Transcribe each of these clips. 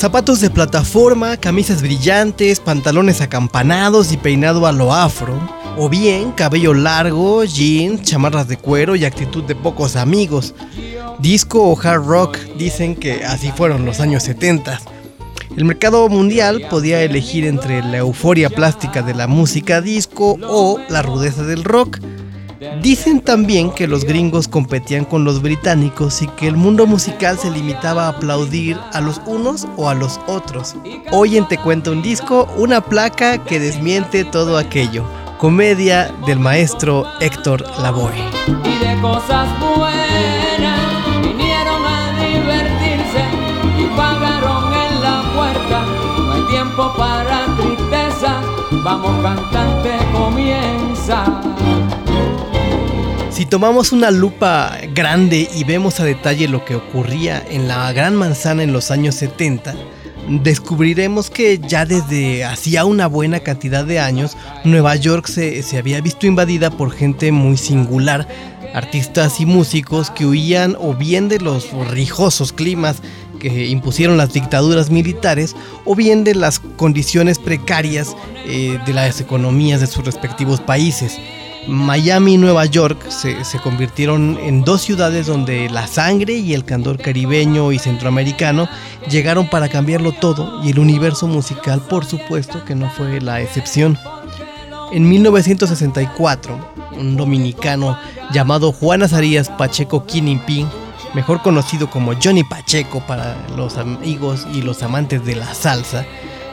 Zapatos de plataforma, camisas brillantes, pantalones acampanados y peinado a lo afro. O bien cabello largo, jeans, chamarras de cuero y actitud de pocos amigos. Disco o hard rock dicen que así fueron los años 70. El mercado mundial podía elegir entre la euforia plástica de la música disco o la rudeza del rock. Dicen también que los gringos competían con los británicos y que el mundo musical se limitaba a aplaudir a los unos o a los otros. Hoy en Te Cuento un Disco, una placa que desmiente todo aquello. Comedia del maestro Héctor Lavoe. Y de cosas buenas vinieron a divertirse y pagaron en la puerta. No hay tiempo para tristeza, vamos cantante Si tomamos una lupa grande y vemos a detalle lo que ocurría en la Gran Manzana en los años 70, descubriremos que ya desde hacía una buena cantidad de años, Nueva York se, se había visto invadida por gente muy singular, artistas y músicos que huían o bien de los rijosos climas que impusieron las dictaduras militares o bien de las condiciones precarias eh, de las economías de sus respectivos países. Miami y Nueva York se, convirtieron en dos ciudades donde la sangre y el candor caribeño y centroamericano llegaron para cambiarlo todo y el universo musical por supuesto que no fue la excepción. En 1964, un dominicano llamado Juan Azarías Pacheco Quinimpín, mejor conocido como Johnny Pacheco para los amigos y los amantes de la salsa,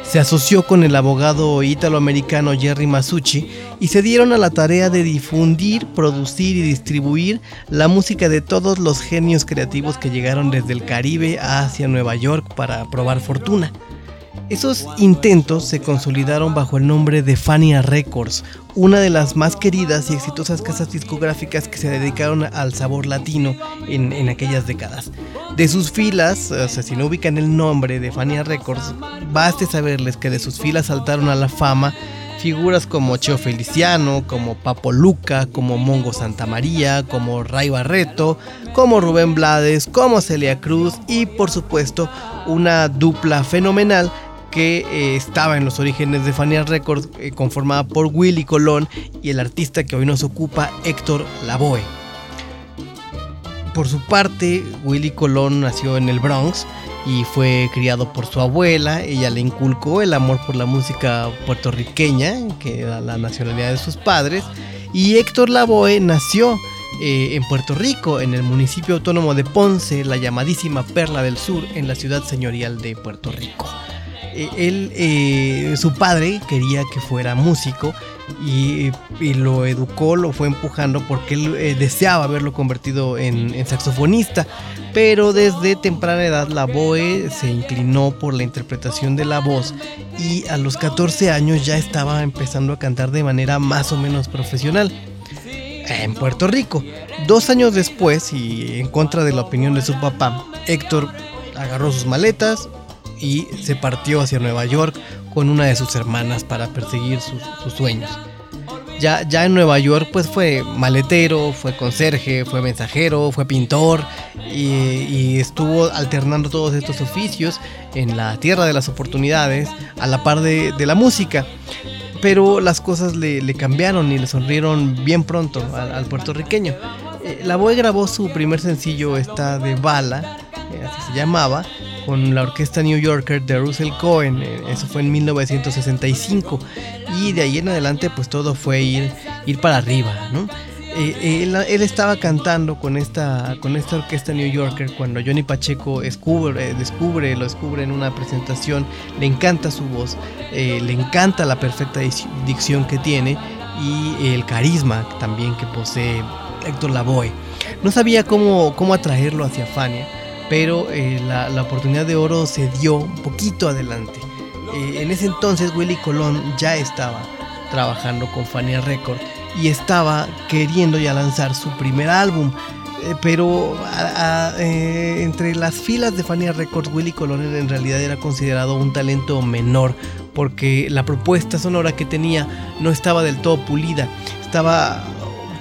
se asoció con el abogado italoamericano Jerry Masucci y se dieron a la tarea de difundir, producir y distribuir la música de todos los genios creativos que llegaron desde el Caribe hacia Nueva York para probar fortuna. Esos intentos se consolidaron bajo el nombre de Fania Records, una de las más queridas y exitosas casas discográficas que se dedicaron al sabor latino en, aquellas décadas. De sus filas, o sea, si no ubican el nombre de Fania Records, baste saberles que de sus filas saltaron a la fama figuras como Cheo Feliciano, como Papo Luca, como Mongo Santa María, como Ray Barreto, como Rubén Blades, como Celia Cruz y por supuesto una dupla fenomenal eh, estaba en los orígenes de Fania Records, eh, conformada por Willy Colón y el artista que hoy nos ocupa, Héctor Lavoe. Por su parte, Willy Colón nació en el Bronx y fue criado por su abuela. Ella le inculcó el amor por la música puertorriqueña, que era la nacionalidad de sus padres. Y Héctor Lavoe nació eh, en Puerto Rico, en el municipio autónomo de Ponce, la llamadísima Perla del Sur, en la ciudad señorial de Puerto Rico. Eh, él, eh, su padre quería que fuera músico y, lo educó, lo fue empujando porque él eh, deseaba haberlo convertido en, saxofonista, pero desde temprana edad la Boe se inclinó por la interpretación de la voz y a los 14 años ya estaba empezando a cantar de manera más o menos profesional en Puerto Rico. Dos años después, y en contra de la opinión de su papá, Héctor agarró sus maletas, y se partió hacia Nueva York con una de sus hermanas para perseguir sus, sueños. Ya, ya, en Nueva York pues fue maletero, fue conserje, fue mensajero, fue pintor y, estuvo alternando todos estos oficios en la tierra de las oportunidades a la par de, la música. Pero las cosas le, cambiaron y le sonrieron bien pronto al, puertorriqueño. Eh, la Boy grabó su primer sencillo, esta de Bala, eh, así se llamaba, con la orquesta New Yorker de Russell Cohen, eh, eso fue en 1965 y de ahí en adelante pues todo fue ir, ir para arriba, ¿no? Eh, él, estaba cantando con esta, con esta orquesta New Yorker cuando Johnny Pacheco descubre, descubre, lo descubre en una presentación, le encanta su voz, eh, le encanta la perfecta dicción que tiene y el carisma también que posee Héctor Lavoe. No sabía cómo, cómo atraerlo hacia Fania pero eh, la, oportunidad de oro se dio un poquito adelante. Eh, en ese entonces Willy Colón ya estaba trabajando con Fania Records y estaba queriendo ya lanzar su primer álbum. Eh, pero entre las filas de Fania Records, Willy Colón en realidad era considerado un talento menor porque la propuesta sonora que tenía no estaba del todo pulida, estaba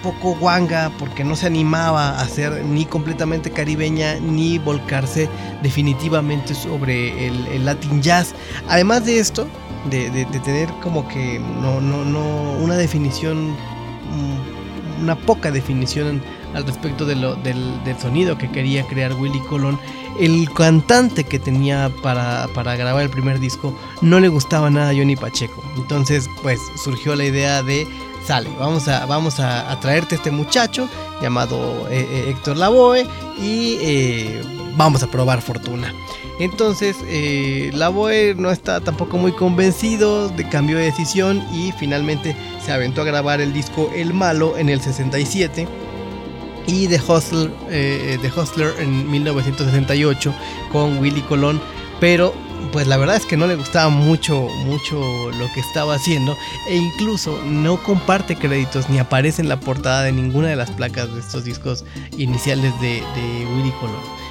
poco guanga porque no se animaba a ser ni completamente caribeña ni volcarse definitivamente sobre el, Latin Jazz. Además de esto, de, tener como que no, no, no una definición, mm, una poca definición al respecto de lo, del, sonido que quería crear Willy Colón. El cantante que tenía para, grabar el primer disco no le gustaba nada a Johnny Pacheco. Entonces, pues surgió la idea de sale, vamos a, vamos a, traerte a este muchacho llamado eh, eh, Héctor Lavoe y eh, vamos a probar fortuna. Entonces, Lavoe no está tampoco muy convencido, de, cambió de decisión y finalmente se aventó a grabar el disco El Malo en el 67 y The Hustler, eh, The Hustler en 1968 con Willy Colón, pero pues la verdad es que no le gustaba mucho, mucho lo que estaba haciendo. E incluso no comparte créditos ni aparece en la portada de ninguna de las placas de estos discos iniciales de, de Willy Colón.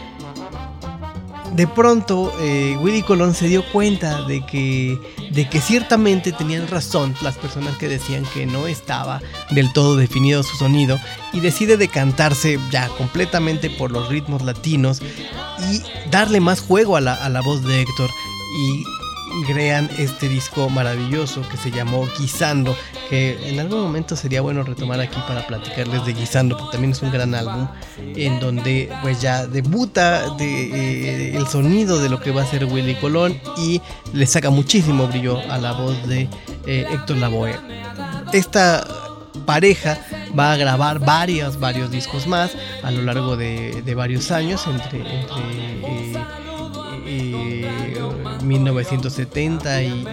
De pronto eh, Willy Colón se dio cuenta de que, de que ciertamente tenían razón las personas que decían que no estaba del todo definido su sonido y decide decantarse ya completamente por los ritmos latinos y darle más juego a la, a la voz de Héctor y crean este disco maravilloso que se llamó Guisando, que en algún momento sería bueno retomar aquí para platicarles de Guisando, porque también es un gran álbum en donde pues ya debuta de, eh, el sonido de lo que va a ser Willy Colón y le saca muchísimo brillo a la voz de eh, Héctor Lavoe. Esta pareja va a grabar varios, varios discos más a lo largo de, varios años entre, entre eh, 1970 y,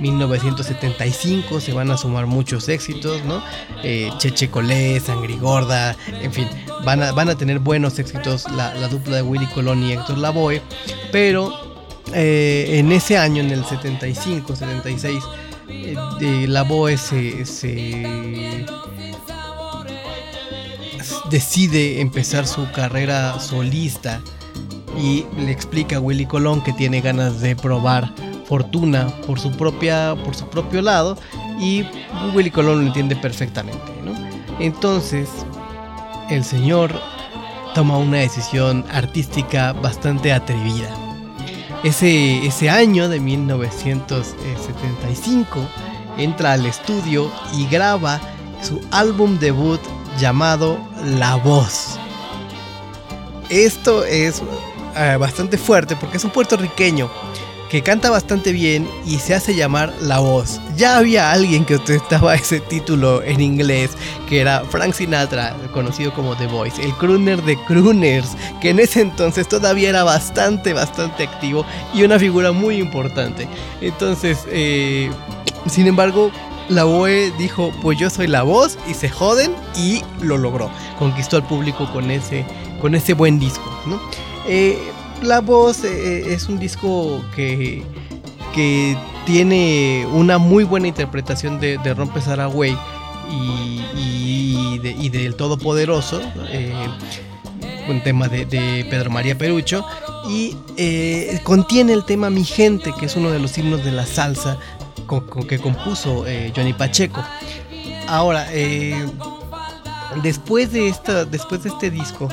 1975 se van a sumar muchos éxitos, ¿no? Eh, Cheche Colé, Sangrigorda, en fin, van a, van a tener buenos éxitos la, dupla de Willy Colón y Héctor Lavoe, pero eh, en ese año, en el 75, 76, eh, Lavoe se decide empezar su carrera solista y le explica a Willy Colón que tiene ganas de probar fortuna por su propia por su propio lado y Willy Colón lo entiende perfectamente entonces el señor toma una decisión artística bastante atrevida. Ese, ese año de 1975 entra al estudio y graba su álbum debut llamado La Voz. Esto es eh, bastante fuerte porque es un puertorriqueño que canta bastante bien y se hace llamar La Voz. Ya había alguien que ostentaba ese título en inglés, que era Frank Sinatra, conocido como The Voice, el crooner de crooners, que en ese entonces todavía era bastante, bastante activo y una figura muy importante. Entonces, eh, sin embargo, la Boe dijo, pues yo soy la voz y se joden y lo logró. Conquistó al público con ese, con ese buen disco, ¿no? Eh, la voz eh, eh, es un disco que, que tiene una muy buena interpretación de, de Rompe Saragüey y, y, del Todopoderoso, un tema de, Pedro María Perucho, y contiene el tema Mi Gente, que es uno de los himnos de la salsa que compuso Johnny Pacheco. Ahora, después, de esta, después de este disco,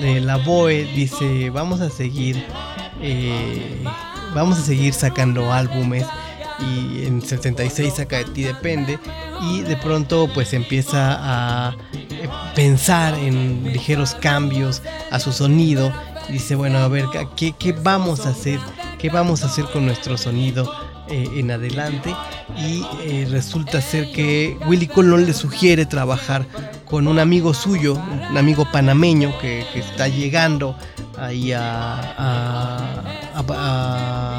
la BOE dice, vamos a seguir, eh, vamos a seguir sacando álbumes y en 76 saca de ti depende y de pronto pues empieza a eh, pensar en ligeros cambios a su sonido dice bueno a ver qué, qué vamos a hacer qué vamos a hacer con nuestro sonido eh, en adelante y resulta ser que Willy Colón le sugiere trabajar con un amigo suyo, un amigo panameño que, está llegando ahí a,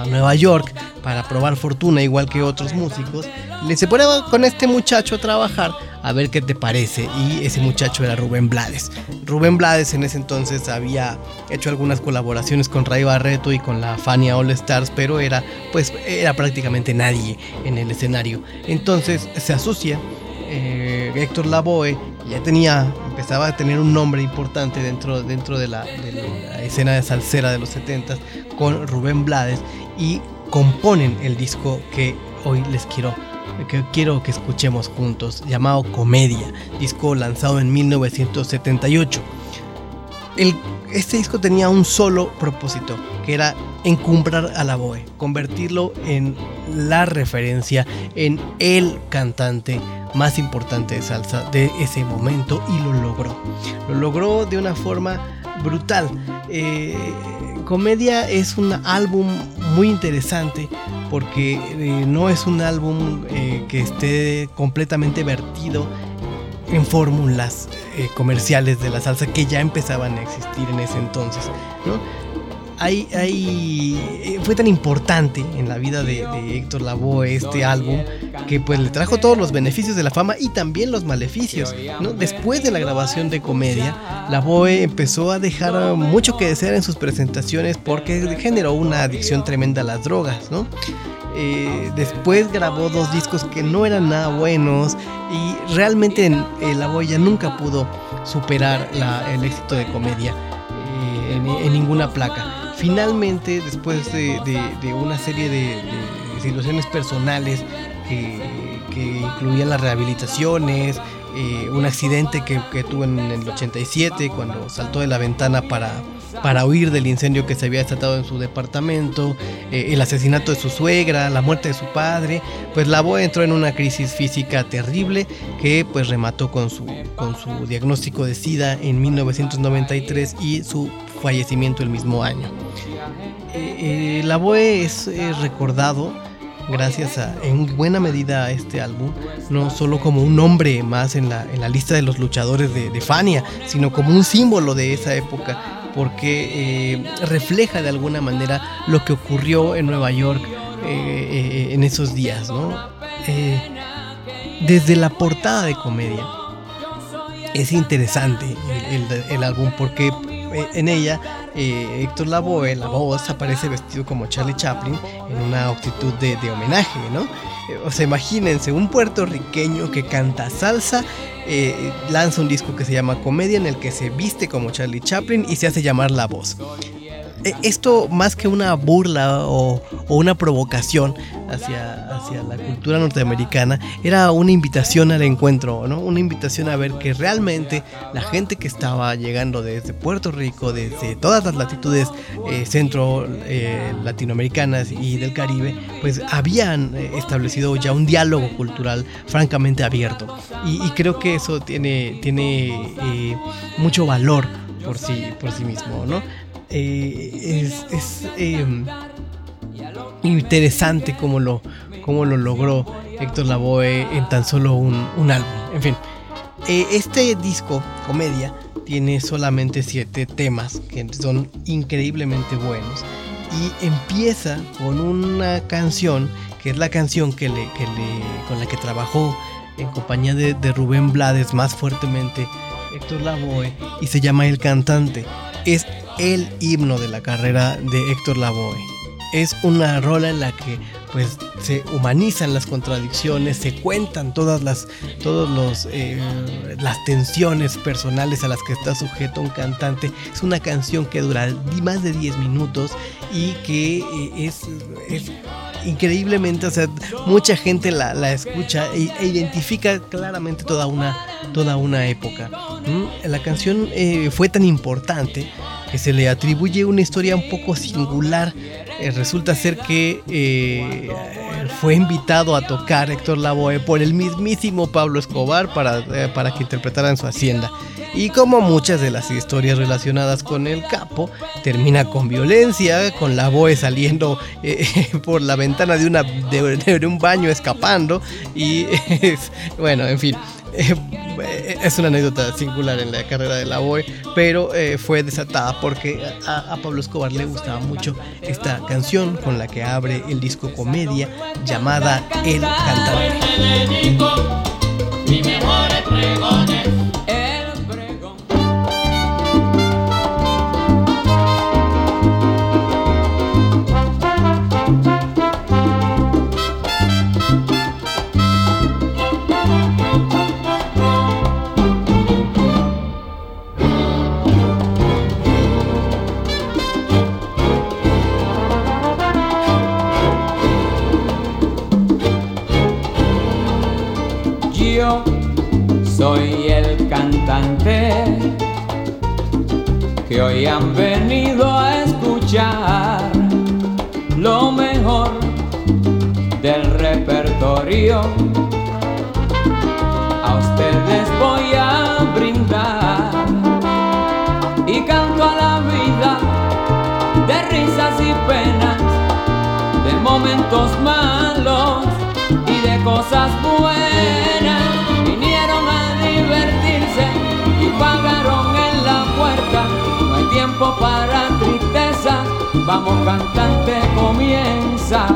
Nueva York para probar fortuna igual que otros músicos. Le se pone con este muchacho a trabajar a ver qué te parece y ese muchacho era Rubén Blades. Rubén Blades en ese entonces había hecho algunas colaboraciones con Ray Barreto y con la Fania All Stars, pero era pues era prácticamente nadie en el escenario. Entonces se asocia eh, Héctor Lavoe ya tenía, empezaba a tener un nombre importante dentro, dentro de, la, escena de salsera de los 70 con Rubén Blades y componen el disco que hoy les quiero que quiero que escuchemos juntos, llamado Comedia, disco lanzado en 1978. Este disco tenía un solo propósito, que era encumbrar a la Boe, convertirlo en la referencia, en el cantante más importante de salsa de ese momento y lo logró. Lo logró de una forma brutal. Eh, Comedia es un álbum muy interesante porque eh, no es un álbum eh, que esté completamente vertido en fórmulas comerciales de la salsa que ya empezaban a existir en ese entonces. ¿no? Hay, eh, fue tan importante en la vida de, Héctor Lavoe este álbum que pues le trajo todos los beneficios de la fama y también los maleficios. Después de la grabación de comedia, Lavoe empezó a dejar mucho que desear en sus presentaciones porque generó una adicción tremenda a las drogas. ¿no? Eh, después grabó dos discos que no eran nada buenos y realmente eh, Lavoe ya nunca pudo superar el éxito de comedia en ninguna placa finalmente, después de, una serie de, situaciones personales que, incluían las rehabilitaciones, eh, un accidente que, tuvo en el 87 cuando saltó de la ventana para, huir del incendio que se había desatado en su departamento, eh, el asesinato de su suegra, la muerte de su padre, pues la Boa entró en una crisis física terrible que pues remató con su, con su diagnóstico de SIDA en 1993 y su fallecimiento el mismo año. Eh, eh, la Boe es eh, recordado gracias a, en buena medida a este álbum, no solo como un nombre más en la, en la lista de los luchadores de, Fania, sino como un símbolo de esa época, porque refleja de alguna manera lo que ocurrió en Nueva York en esos días. desde la portada de comedia, es interesante el, el álbum porque eh, en ella eh, Héctor Lavoe, la voz, aparece vestido como Charlie Chaplin en una actitud de, homenaje, ¿no? Eh, o sea, imagínense, un puertorriqueño que canta salsa, lanza un disco que se llama Comedia en el que se viste como Charlie Chaplin y se hace llamar La Voz. Eh, esto más que una burla o, una provocación hacia, hacia, la cultura norteamericana, era una invitación al encuentro, ¿no? Una invitación a ver que realmente la gente que estaba llegando desde Puerto Rico, desde todas las latitudes eh, centro eh, latinoamericanas y del Caribe, pues habían establecido ya un diálogo cultural francamente abierto. Y, creo que eso tiene, tiene mucho valor por sí, por sí mismo, ¿no? Eh, es, em, interesante cómo lo, cómo lo logró Héctor Lavoe en tan solo un, álbum. En fin, eh, este disco, comedia, tiene solamente siete temas que son increíblemente buenos. Y empieza con una canción que es la canción que le, que le, con la que trabajó en compañía de, de Rubén Blades más fuertemente Héctor Lavoe y se llama El Cantante. Es el himno de la carrera de Héctor Lavoe. Es una rola en la que pues se humanizan las contradicciones, se cuentan todas las, todos los, eh, las tensiones personales a las que está sujeto un cantante. Es una canción que dura más de 10 minutos y que eh, es, increíblemente, o sea, mucha gente la, escucha e, identifica claramente toda una, toda una época. La canción eh, fue tan importante que se le atribuye una historia un poco singular. Eh, resulta ser que eh, fue invitado a tocar Héctor Lavoe por el mismísimo Pablo Escobar para, eh, para que interpretara en su hacienda. Y como muchas de las historias relacionadas con el capo, termina con violencia, con Lavoe saliendo por la ventana de, de, un baño escapando. Y bueno, en fin. Eh, es una anécdota singular en la carrera de la BOE, pero eh, fue desatada porque a, Pablo Escobar le gustaba mucho esta canción con la que abre el disco comedia llamada El Cantante. Que hoy han venido a escuchar lo mejor del repertorio. A ustedes voy a brindar y canto a la vida de risas y penas, de momentos malos y de cosas buenas. Para tristeza, vamos cantante, comienza.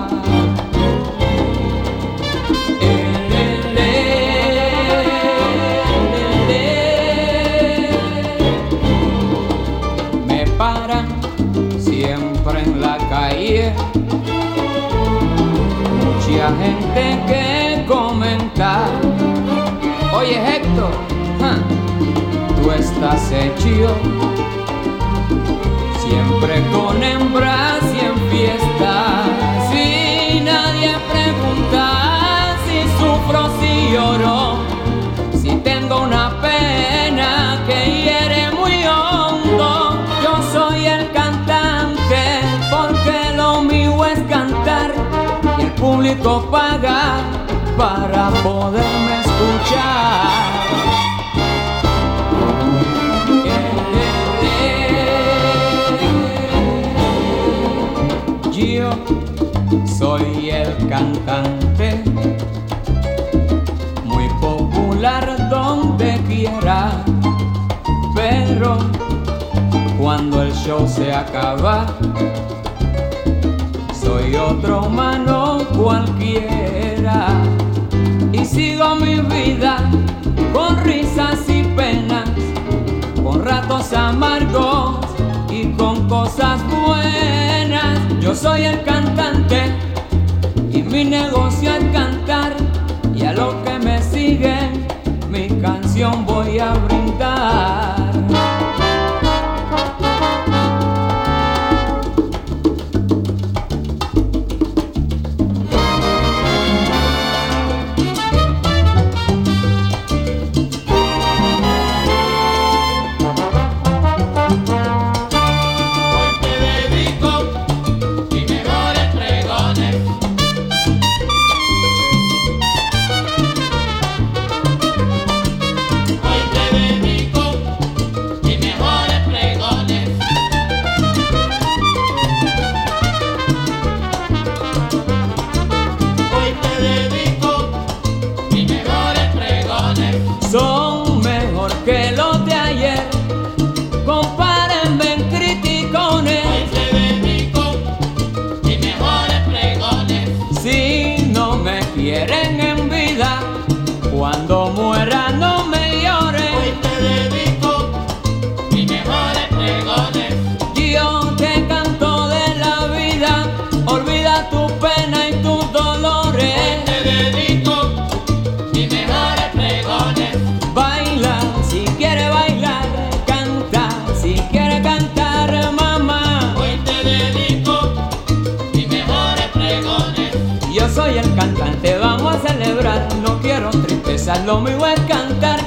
Me paran siempre en la calle mucha gente que comentar. Oye Héctor, tú estás hecho siempre con hembras y en fiesta. Si nadie pregunta si sufro, si lloro, si tengo una pena que hiere muy hondo, yo soy el cantante porque lo mío es cantar y el público paga para poderme escuchar. Cantante, muy popular donde quiera, pero cuando el show se acaba, soy otro humano cualquiera y sigo mi vida con risas y penas, con ratos amargos y con cosas buenas. Yo soy el cantante mi negocio es cantar y a lo que me siguen mi canción voy a brindar. No quiero tristeza, lo mío es cantar.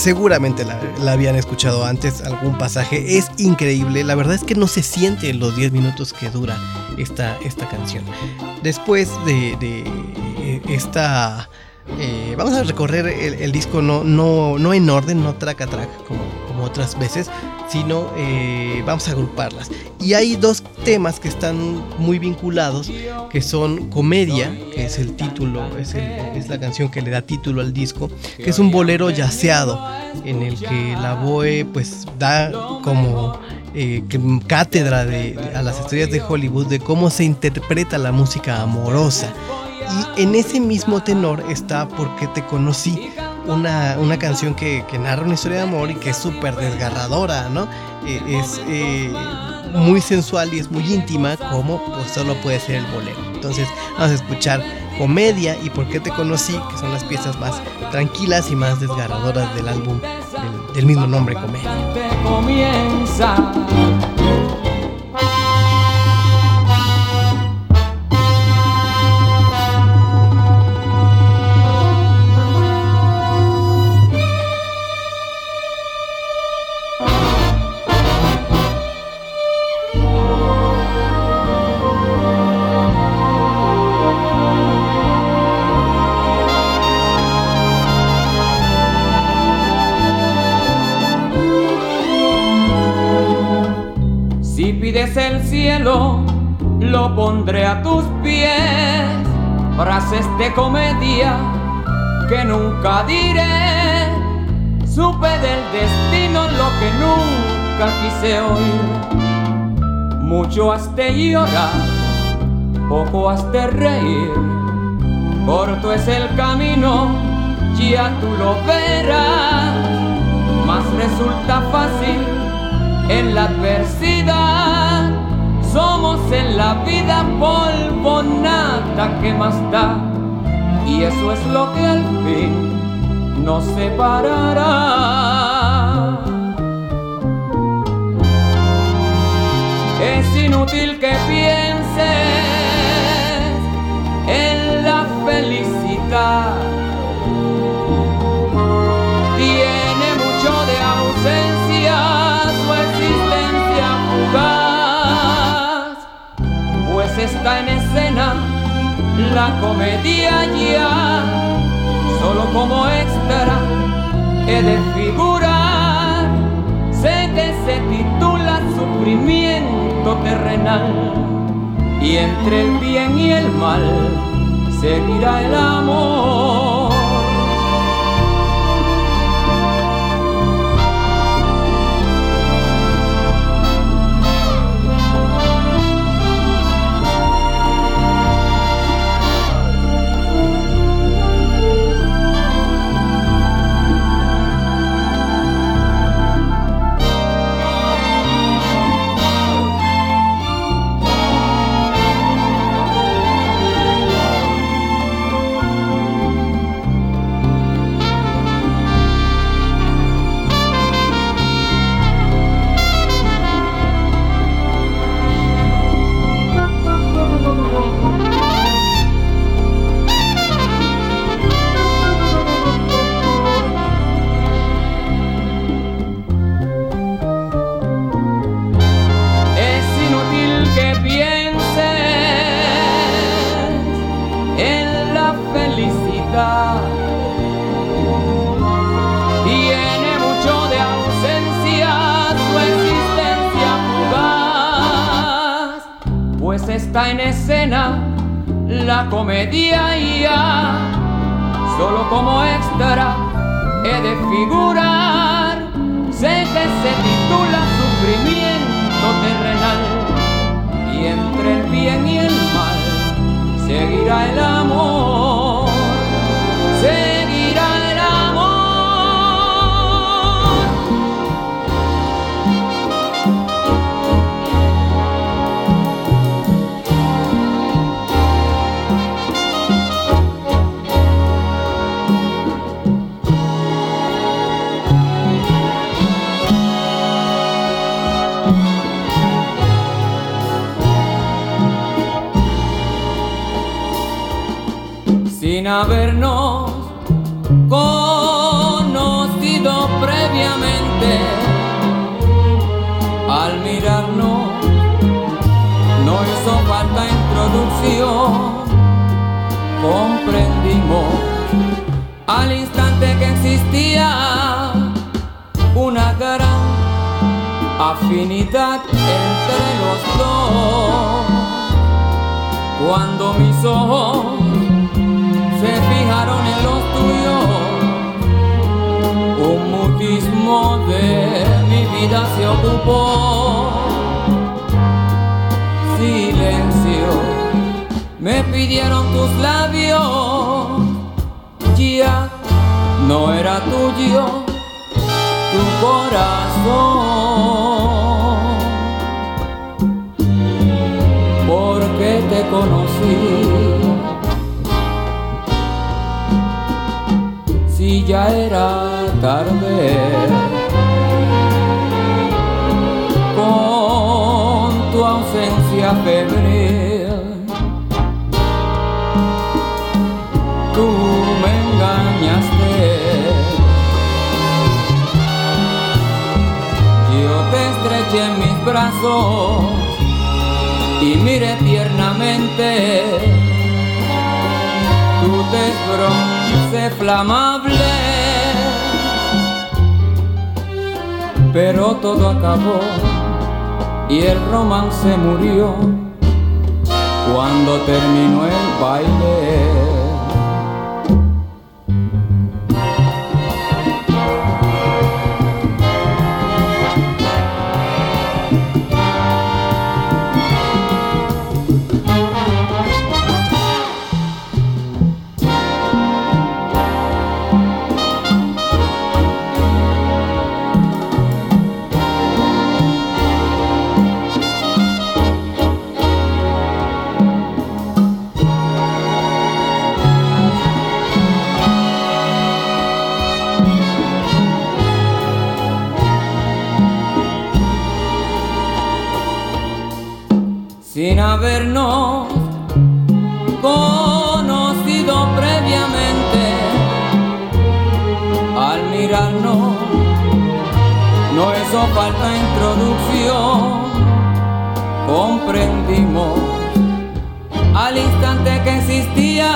Seguramente la, habían escuchado antes, algún pasaje. Es increíble. La verdad es que no se siente en los 10 minutos que dura esta, esta canción. Después de, de, eh, esta... eh, vamos a recorrer el, el disco no, no, no en orden, no track a track como, como otras veces, sino eh, vamos a agruparlas. Y hay dos temas que están muy vinculados, que son Comedia, que es el título, es, el- es la canción que le da título al disco, que es un bolero yaceado, en el que la Boe pues da como eh, cátedra de- de- a las estrellas de Hollywood de cómo se interpreta la música amorosa. Y en ese mismo tenor está Porque te conocí, una, una canción que, narra una historia de amor y que es súper desgarradora, ¿no? Eh, es eh, muy sensual y es muy íntima, como pues solo puede ser el bolero. Entonces vamos a escuchar Comedia y Por qué te conocí, que son las piezas más tranquilas y más desgarradoras del álbum del, del mismo nombre, Comedia. Lo pondré a tus pies. Frases de comedia que nunca diré. Supe del destino lo que nunca quise oír. Mucho has de llorar, poco has de reír. Corto es el camino, ya tú lo verás. Más resulta fácil en la adversidad. Somos en la vida polvo, nada que más da. Y eso es lo que al fin nos separará. Es inútil que pienses en la felicidad. Pues está en escena la comedia ya, solo como extra he de figurar. Sé que se titula Sufrimiento terrenal y entre el bien y el mal seguirá el amor. Comedia y ya, solo como extra he de figurar. Sé que se titula Sufrimiento terrenal y entre el bien y el mal seguirá el amor. Habernos conocido previamente. Al mirarnos no hizo falta introducción, comprendimos al instante que existía una gran afinidad entre los dos. Cuando mis ojos fijaron en los tuyos. Un mutismo de mi vida se ocupó. Silencio, me pidieron tus labios. Ya no era tuyo tu corazón. Porque te conocí. Si ya era tarde. Con tu ausencia febril, tú me engañaste. Yo te estreché en mis brazos y miré tiernamente tu tez flamable. Pero todo acabó y el romance murió cuando terminó el baile. Comprendimos al instante que existía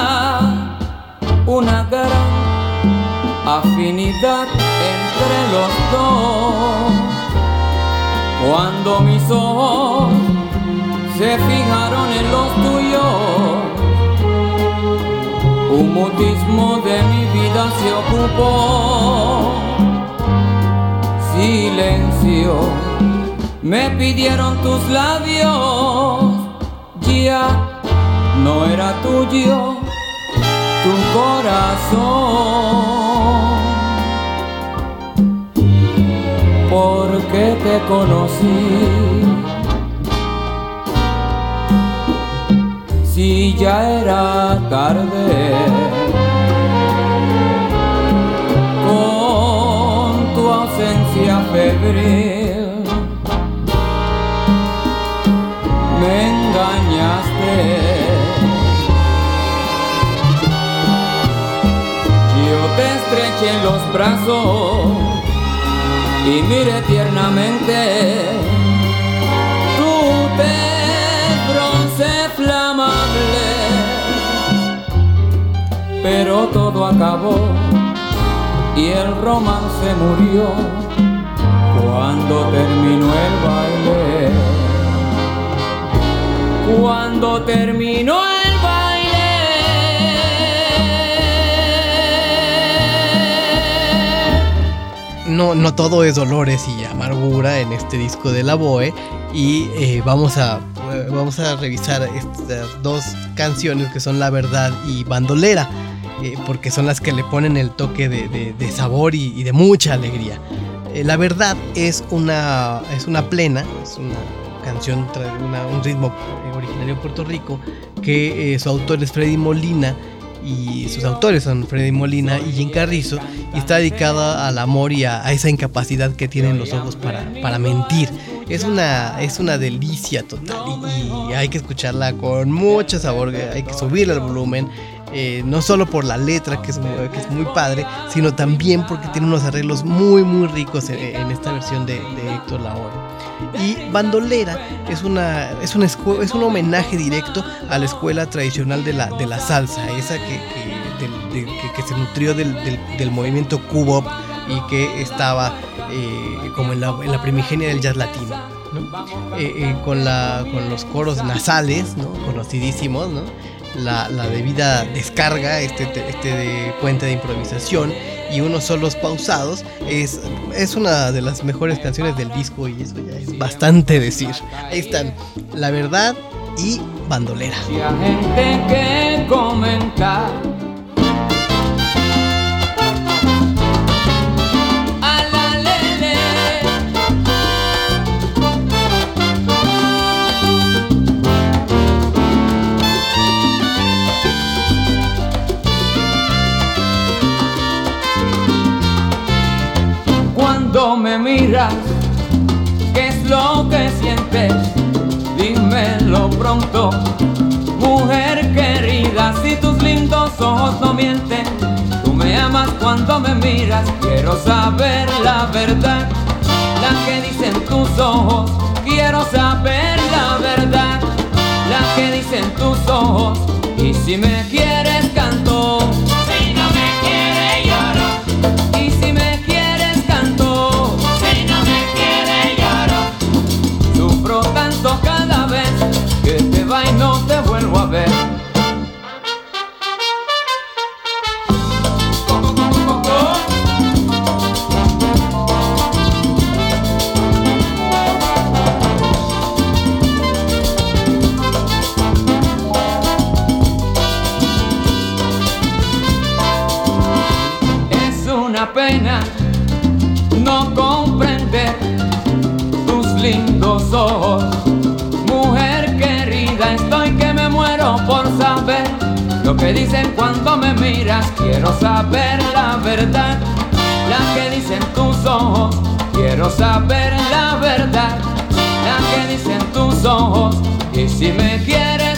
una gran afinidad entre los dos. Cuando mis ojos se fijaron en los tuyos. Un mutismo de mi vida se ocupó. Silencio, me pidieron tus labios. Ya no era tuyo tu corazón. Porque te conocí si ya era tarde. Con tu ausencia febril engañaste. Yo te estreché en los brazos y miré tiernamente. Tú te bronce flamable, pero todo acabó y el romance murió cuando terminó el baile. Cuando terminó el baile. No, no todo es dolores y amargura en este disco de la Boe y eh, vamos a eh, vamos a revisar estas dos canciones que son La Verdad y Bandolera, eh, porque son las que le ponen el toque de, sabor y, de mucha alegría. La Verdad es una, es una plena, es una canción, una- un ritmo eh, originario de Puerto Rico, que eh, su autor es Freddy Molina y sus autores son Freddy Molina y Jim Carrizo y está dedicada al amor y a, a esa incapacidad que tienen los ojos para, para mentir. Es una, es una delicia total y, y hay que escucharla con mucho sabor, hay que subirle el volumen. Eh, no solo por la letra que es, muy, padre, sino también porque tiene unos arreglos muy muy ricos en, esta versión de, de Héctor Lavoe. Y Bandolera es, una, es, un escu- es un homenaje directo a la escuela tradicional de la, de la salsa, esa que, que, que- se nutrió del, del- del movimiento cubop y que estaba eh, como en la, en la primigenia del jazz latino. ¿no? Eh, con, la, con los coros nasales, ¿no? conocidísimos, ¿no? La, debida descarga, este, te- este de puente de improvisación y unos solos pausados, es, es una de las mejores canciones del disco y eso ya es bastante decir. Ahí están, La Verdad y Bandolera. Cuando me miras, ¿qué es lo que sientes? Dímelo pronto, mujer querida, si tus lindos ojos no mienten, tú me amas cuando me miras, quiero saber la verdad, la que dicen tus ojos, quiero saber la verdad, la que dicen tus ojos, y si me quieres Mujer querida, estoy que me muero por saber lo que dicen cuando me miras. Quiero saber la verdad, la que dicen tus ojos. Quiero saber la verdad, la que dicen tus ojos. Y si me quieres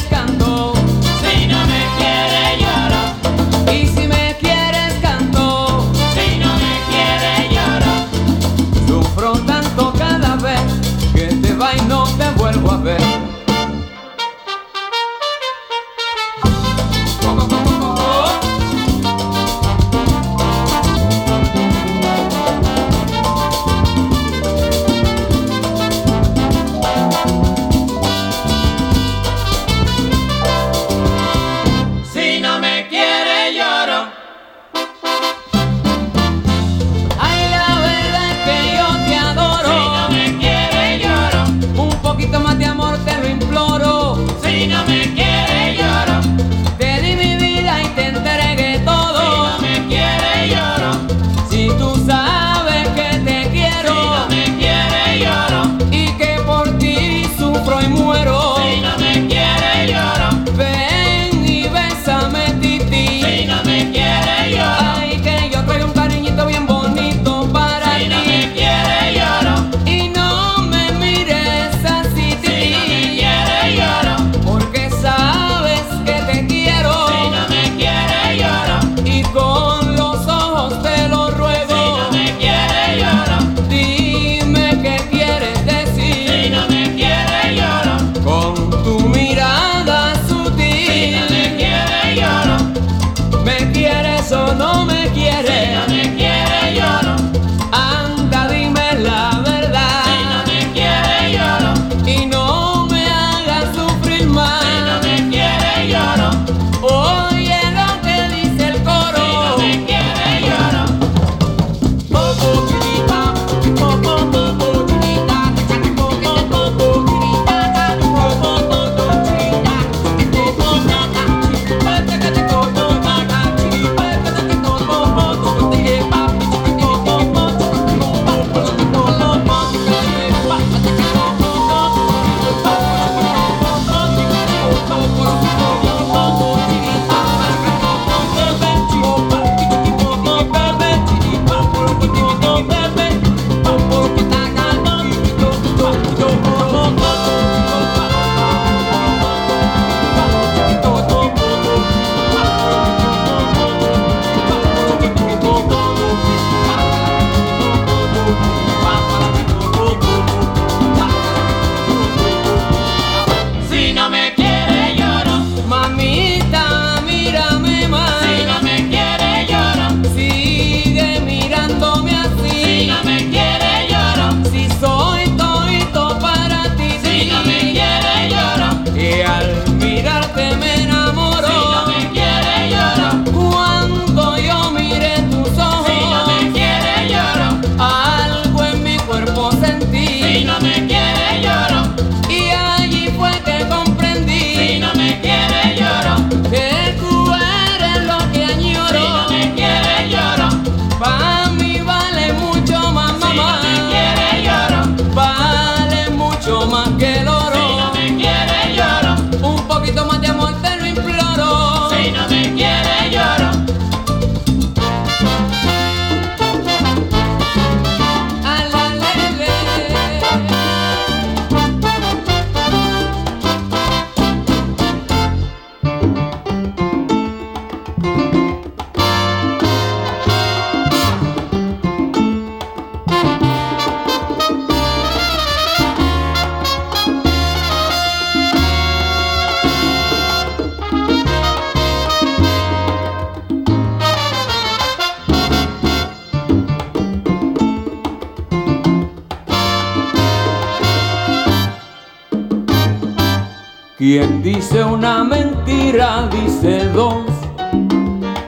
Quien dice una mentira dice dos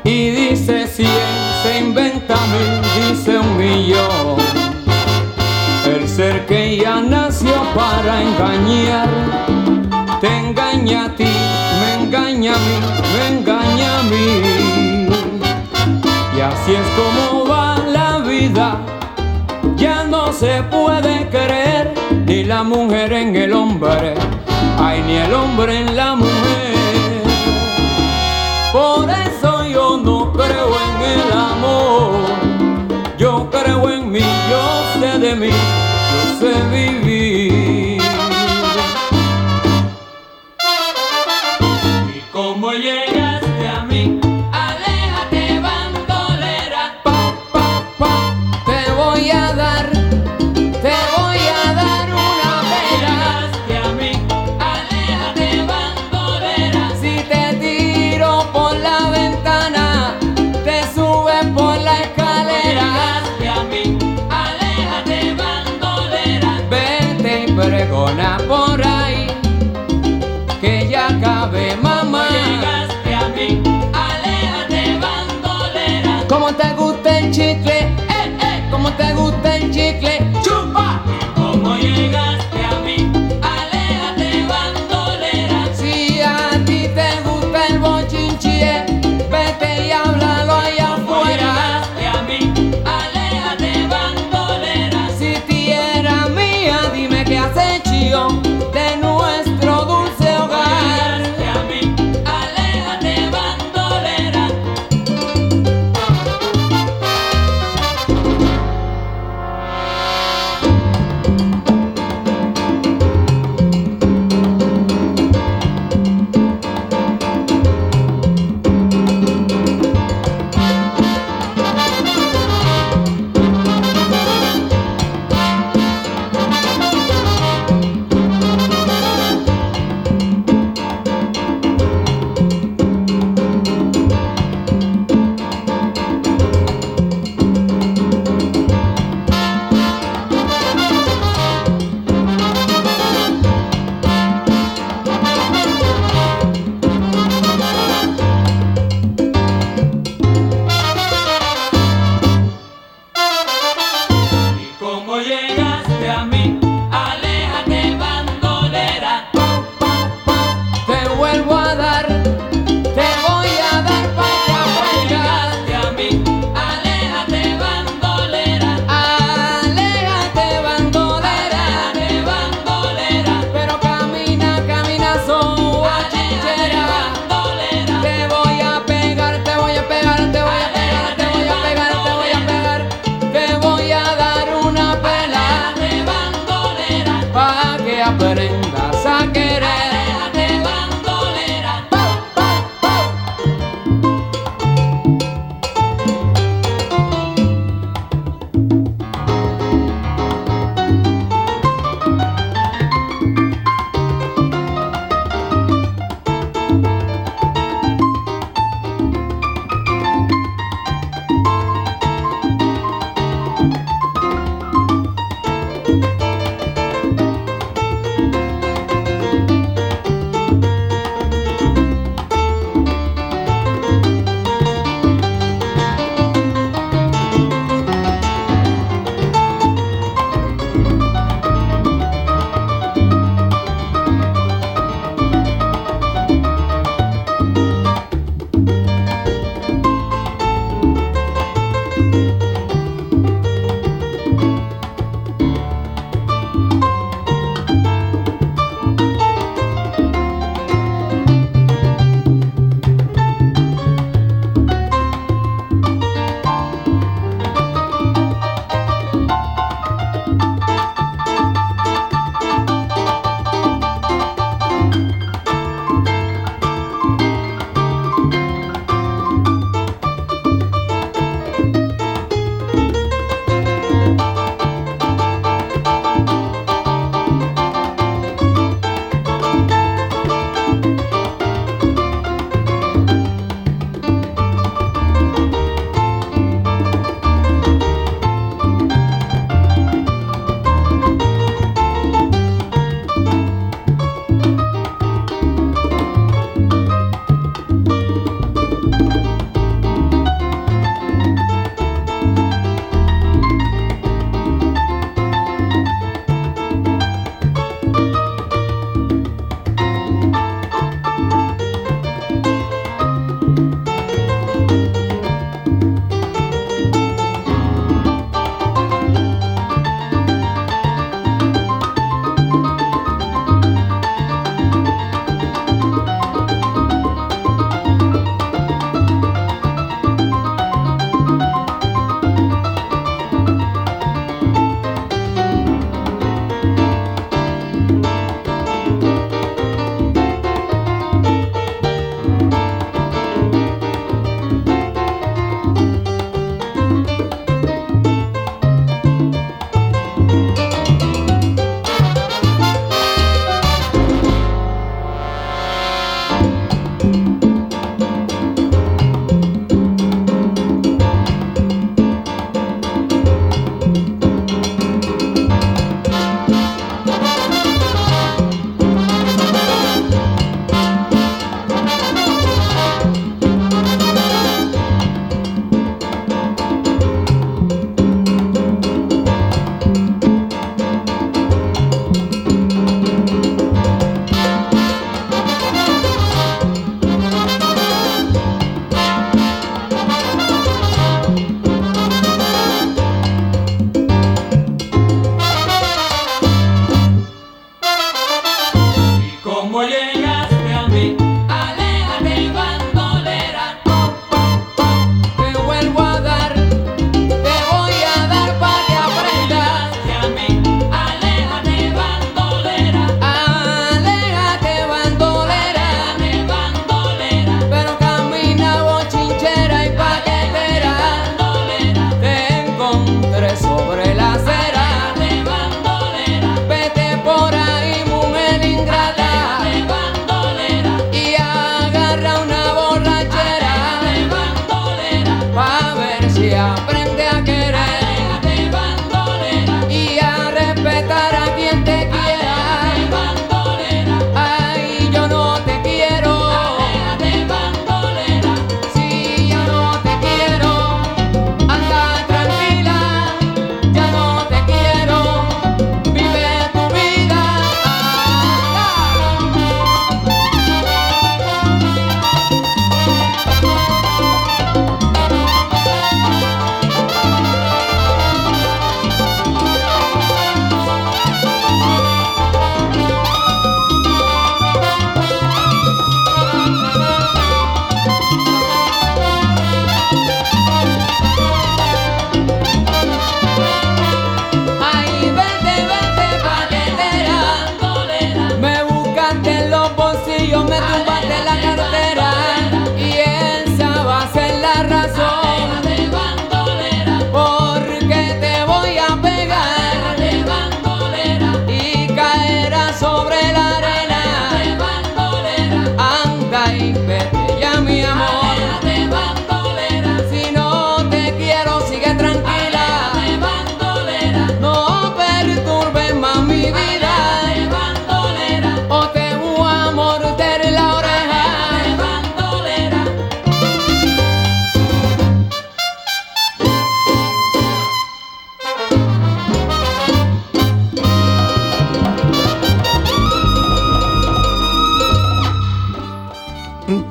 y dice cien, se inventa mil, dice un millón. El ser que ya nació para engañar, te engaña a ti, me engaña a mí, me engaña a mí. Y así es como va la vida, ya no se puede creer ni la mujer en el hombre ni el hombre en la mujer. Por eso yo no creo en el amor, yo creo en mí, yo sé de mí, yo sé vivir. chicle, eh, eh, como te gusta el chicle, chupa, como llega.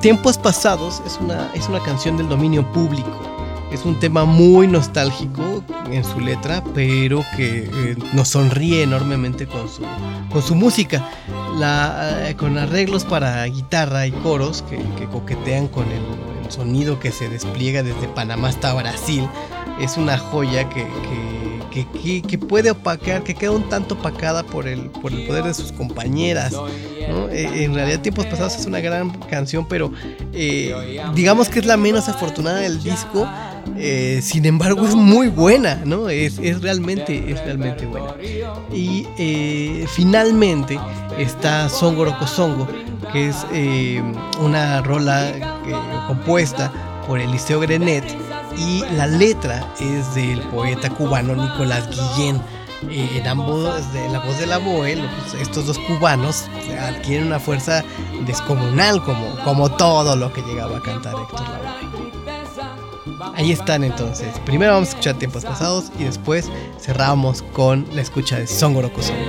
Tiempos pasados es una, es una canción del dominio público. Es un tema muy nostálgico en su letra, pero que eh, nos sonríe enormemente con su, con su música. Eh, con arreglos para guitarra y coros que, que coquetean con el, el sonido que se despliega desde Panamá hasta Brasil. Es una joya que, que, que- que puede opacar, que queda un tanto opacada por el, por el poder de sus compañeras. ¿No? Eh, en realidad, Tiempos Pasados es una gran canción, pero eh, digamos que es la menos afortunada del disco. eh, sin embargo, es muy buena, ¿no? Es, es realmente, es realmente buena. Y eh, finalmente está Songoro Kosongo, que es eh, una rola compuesta por Eliseo Grenet y la letra es del poeta cubano Nicolás Guillén. Eh, en ambos, de la voz de la Boe, los- estos dos cubanos adquieren una fuerza descomunal, como, como todo lo que llegaba a cantar Héctor Lavoe. Ahí están entonces. Primero vamos a escuchar tiempos pasados y después cerramos con la escucha de Songoro Kosongo.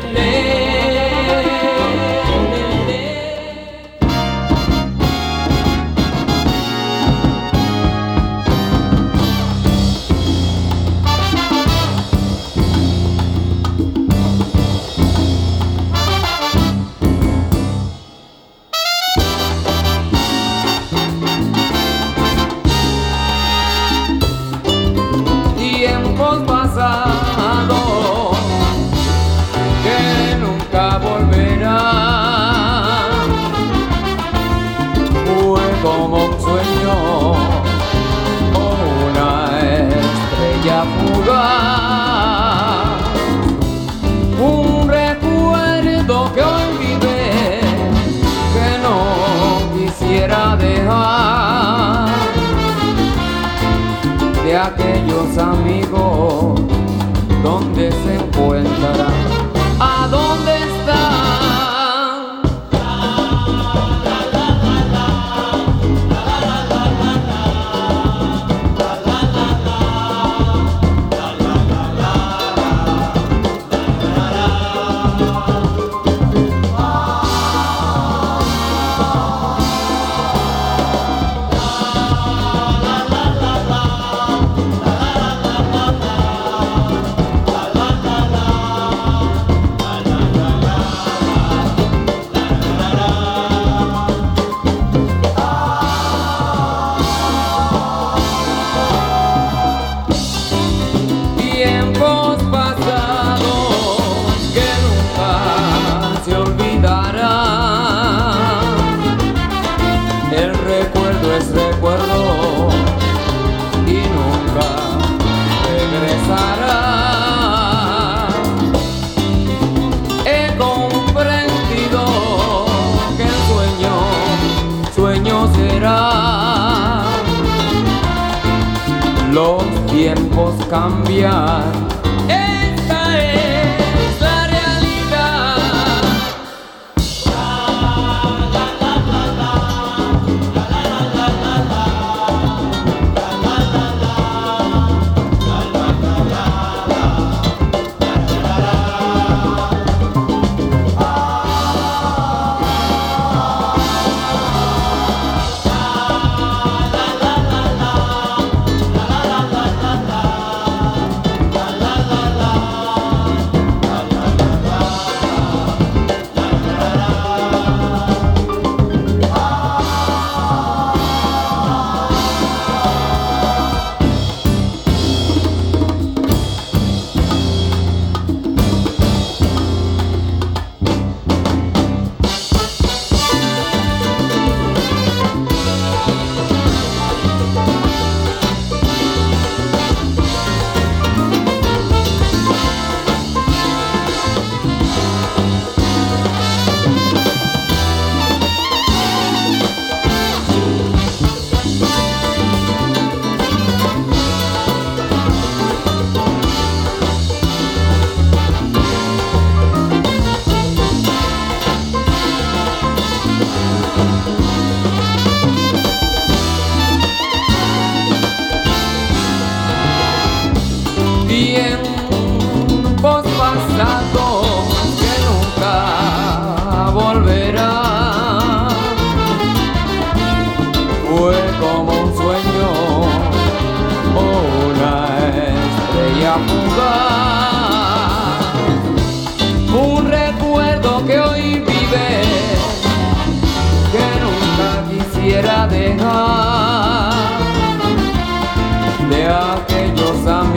Tiempos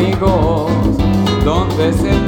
amigos, ¿dónde se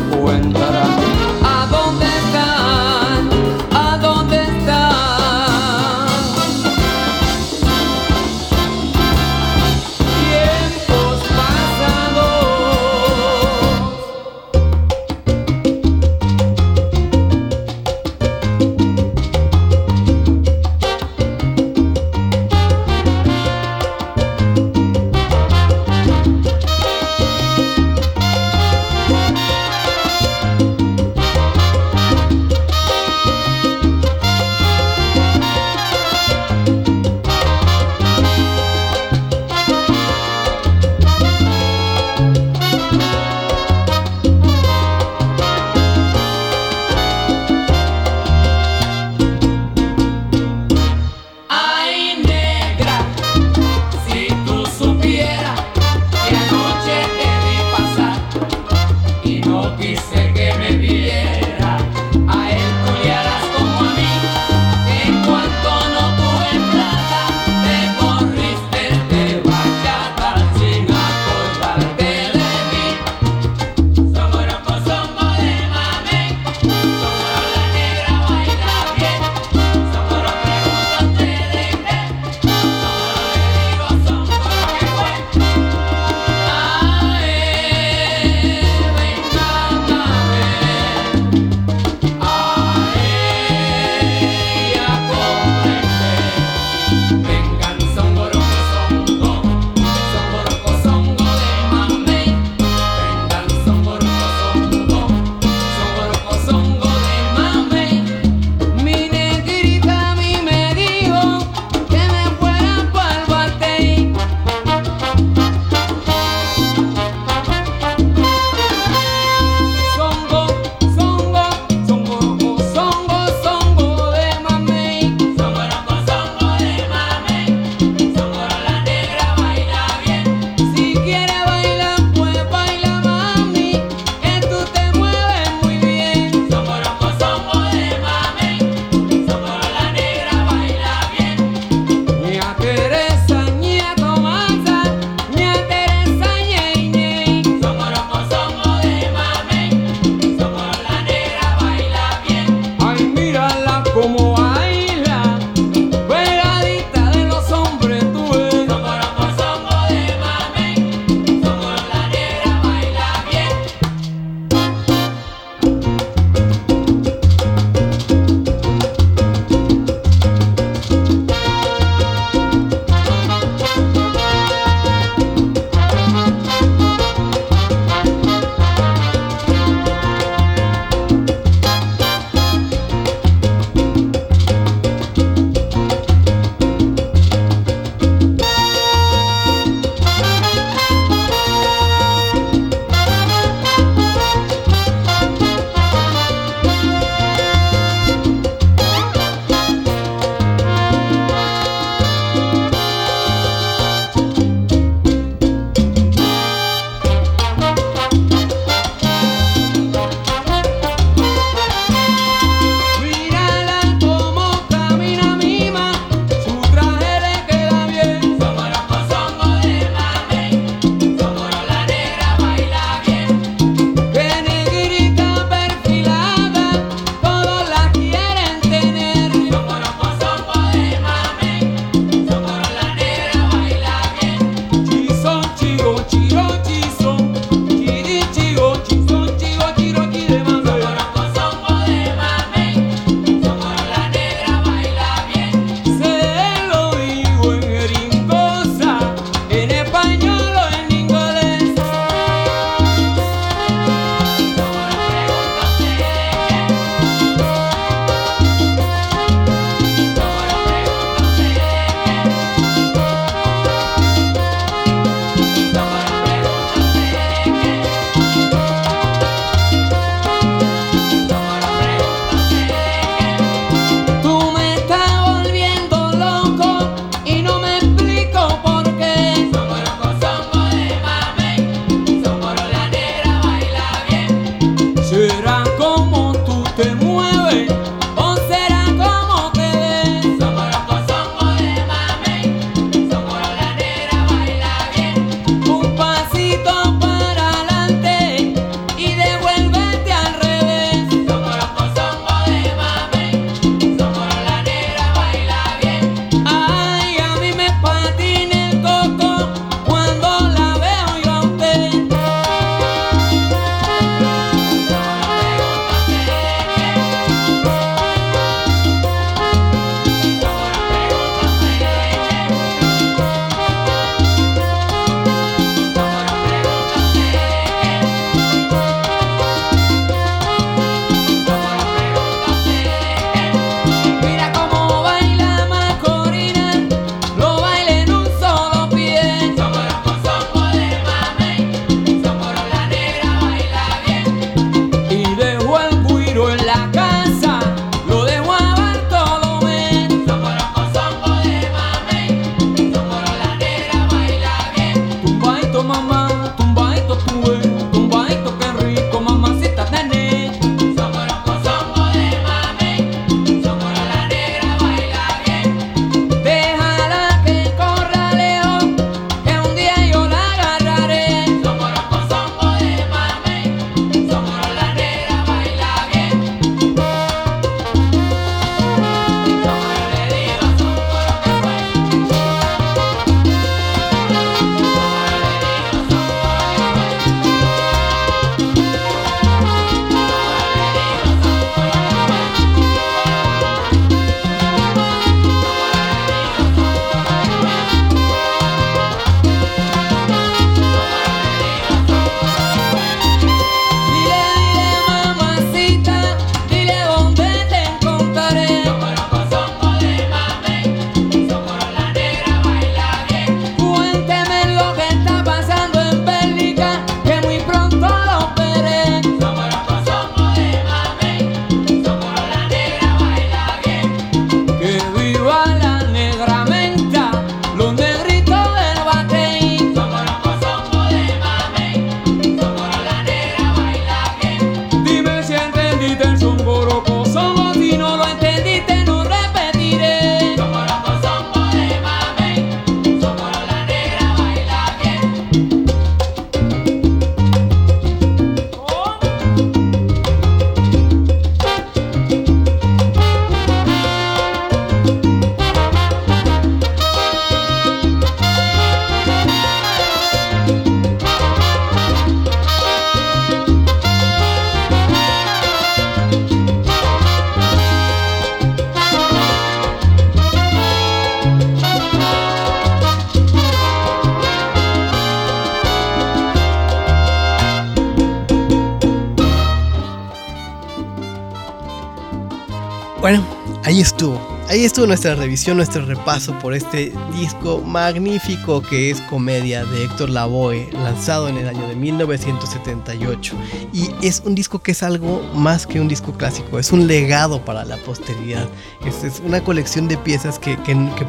ahí estuvo. Ahí estuvo nuestra revisión, nuestro repaso por este disco magnífico que es Comedia de Héctor Lavoe, lanzado en el año de 1978. Y es un disco que es algo más que un disco clásico, es un legado para la posteridad. Es, una colección de piezas que,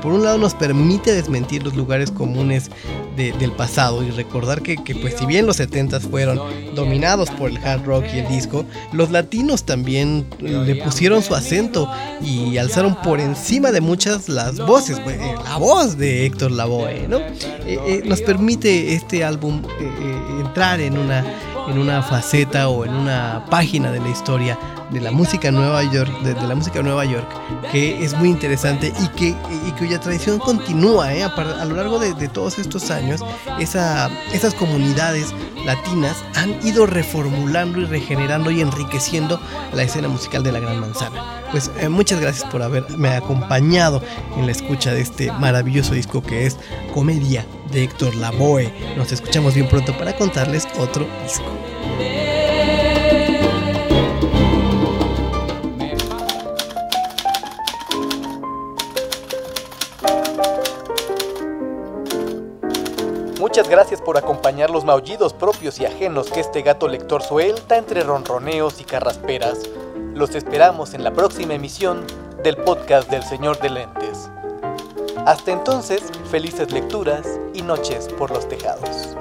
por un lado nos permite desmentir los lugares comunes del pasado y recordar que, pues si bien los 70s fueron dominados por el hard rock y el disco, los latinos también le pusieron su acento y alzaron por encima de muchas las voces, eh, la voz de Héctor Lavoe, ¿no? Eh, eh, nos permite este álbum entrar en una, en una faceta o en una página de la historia de la música Nueva York, de, la música Nueva York, que es muy interesante y que y cuya tradición continúa a, lo largo de, todos estos años. Esa, esas comunidades latinas han ido reformulando y regenerando y enriqueciendo la escena musical de la Gran Manzana. Pues eh, muchas gracias por haberme acompañado en la escucha de este maravilloso disco que es Comedia de Héctor Lavoe. Nos escuchamos bien pronto para contarles otro disco. Muchas gracias por acompañar los maullidos propios y ajenos que este gato lector suelta entre ronroneos y carrasperas. Los esperamos en la próxima emisión del podcast del Señor de Lentes. Hasta entonces, felices lecturas y noches por los tejados.